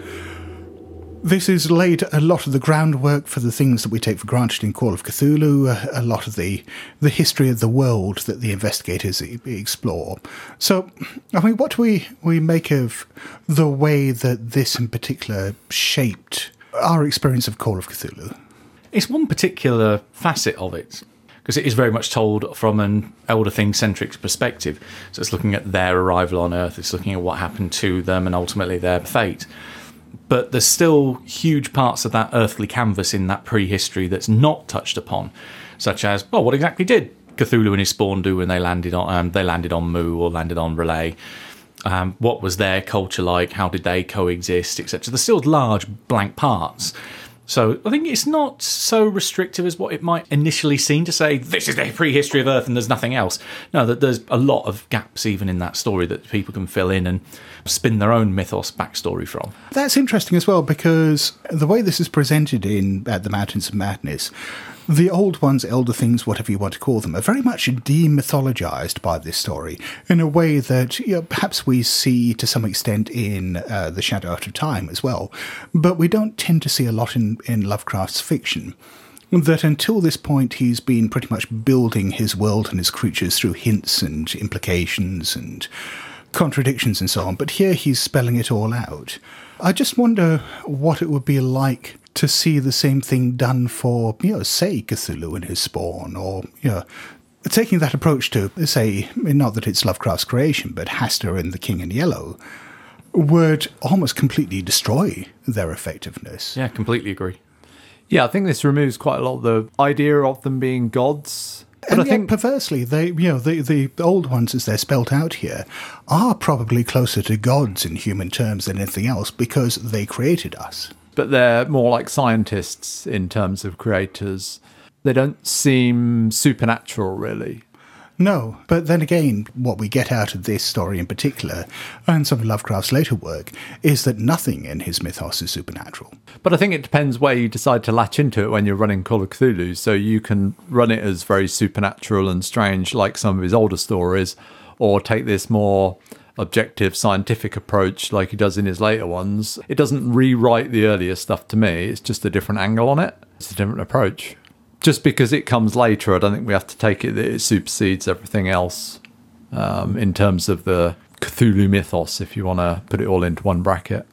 This has laid a lot of the groundwork for the things that we take for granted in Call of Cthulhu, a, lot of the, the history of the world that the investigators explore. So, I mean, what do we, we make of the way that this in particular shaped our experience of Call of Cthulhu? It's one particular facet of it because it is very much told from an elder thing centric perspective. So it's looking at their arrival on Earth, it's looking at what happened to them and ultimately their fate. But there's still huge parts of that earthly canvas in that prehistory that's not touched upon, such as well, what exactly did Cthulhu and his spawn do when they landed on um, they landed on Mu or landed on R'lyeh? Um, what was their culture like? How did they coexist, etc. There's still large blank parts. So I think it's not so restrictive as what it might initially seem to say. This is the prehistory of Earth, and there's nothing else. No, that there's a lot of gaps even in that story that people can fill in and spin their own mythos backstory from. That's interesting as well because the way this is presented in At the Mountains of Madness, the old ones, elder things, whatever you want to call them, are very much demythologized by this story in a way that you know, perhaps we see to some extent in uh, The Shadow Out of Time as well, but we don't tend to see a lot in, in Lovecraft's fiction that until this point he's been pretty much building his world and his creatures through hints and implications and contradictions and so on, but here he's spelling it all out. I just wonder what it would be like to see the same thing done for, you know, say Cthulhu and his spawn, or, you know, taking that approach to, say, not that it's Lovecraft's creation, but Hastur and the King in Yellow, would almost completely destroy their effectiveness. Yeah, completely agree. Yeah, I think this removes quite a lot of the idea of them being gods. But and I think perversely, they you know the the old ones as they're spelt out here are probably closer to gods in human terms than anything else because they created us. But they're more like scientists in terms of creators. They don't seem supernatural, really. No, but then again, what we get out of this story in particular, and some of Lovecraft's later work, is that nothing in his mythos is supernatural. But I think it depends where you decide to latch into it when you're running Call of Cthulhu. So you can run it as very supernatural and strange, like some of his older stories, or take this more objective scientific approach like he does in his later ones. It doesn't rewrite the earlier stuff to me, it's just a different angle on it, it's a different approach. Just because it comes later, I don't think we have to take it that it supersedes everything else um, in terms of the Cthulhu mythos, if you want to put it all into one bracket.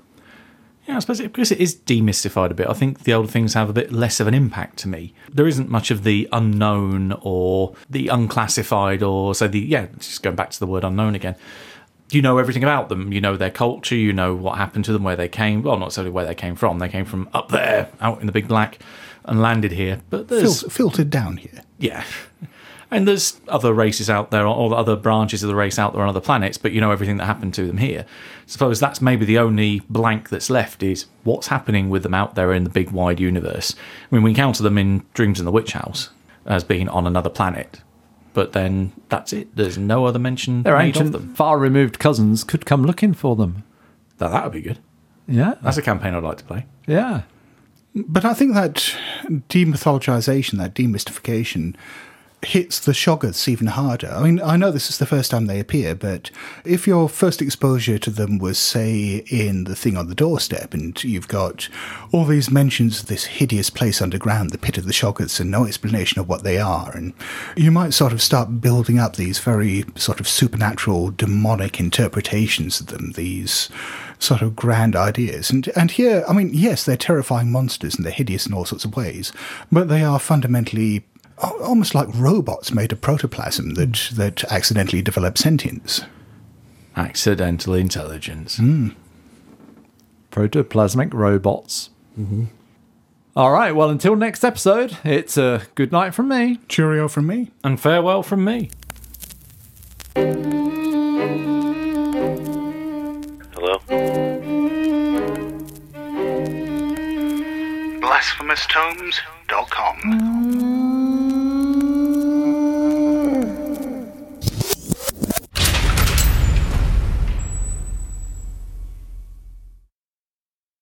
Yeah, I suppose it, because it is demystified a bit, I think the older things have a bit less of an impact to me. There isn't much of the unknown or the unclassified or so the yeah, just going back to the word unknown again. You know everything about them. You know their culture. You know what happened to them, where they came. Well, not necessarily where they came from. They came from up there, out in the big black, and landed here. But there's Fil- filtered down here. yeah. And there's other races out there, or other branches of the race out there on other planets, but you know everything that happened to them here. Suppose that's maybe the only blank that's left is what's happening with them out there in the big wide universe. I mean, we encounter them in Dreams in the Witch House as being on another planet, but then that's it. There's no other mention Their made ancient, of them. far removed cousins could come looking for them. Now, that would be good. Yeah. That's a campaign I'd like to play. Yeah. But I think that demythologization, that demystification, hits the Shoggoths even harder. I mean, I know this is the first time they appear, but if your first exposure to them was, say, in the thing on the doorstep, and you've got all these mentions of this hideous place underground, the pit of the Shoggoths, and no explanation of what they are, and you might sort of start building up these very sort of supernatural, demonic interpretations of them, these sort of grand ideas. And and here, I mean, yes, they're terrifying monsters and they're hideous in all sorts of ways, but they are fundamentally al- almost like robots made of protoplasm that that accidentally develop sentience. Accidental intelligence. Hmm. Protoplasmic robots. Mm-hmm. All right, well, until next episode, it's a good night from me. Cheerio from me. And farewell from me. Hello? BlasphemousTomes.com.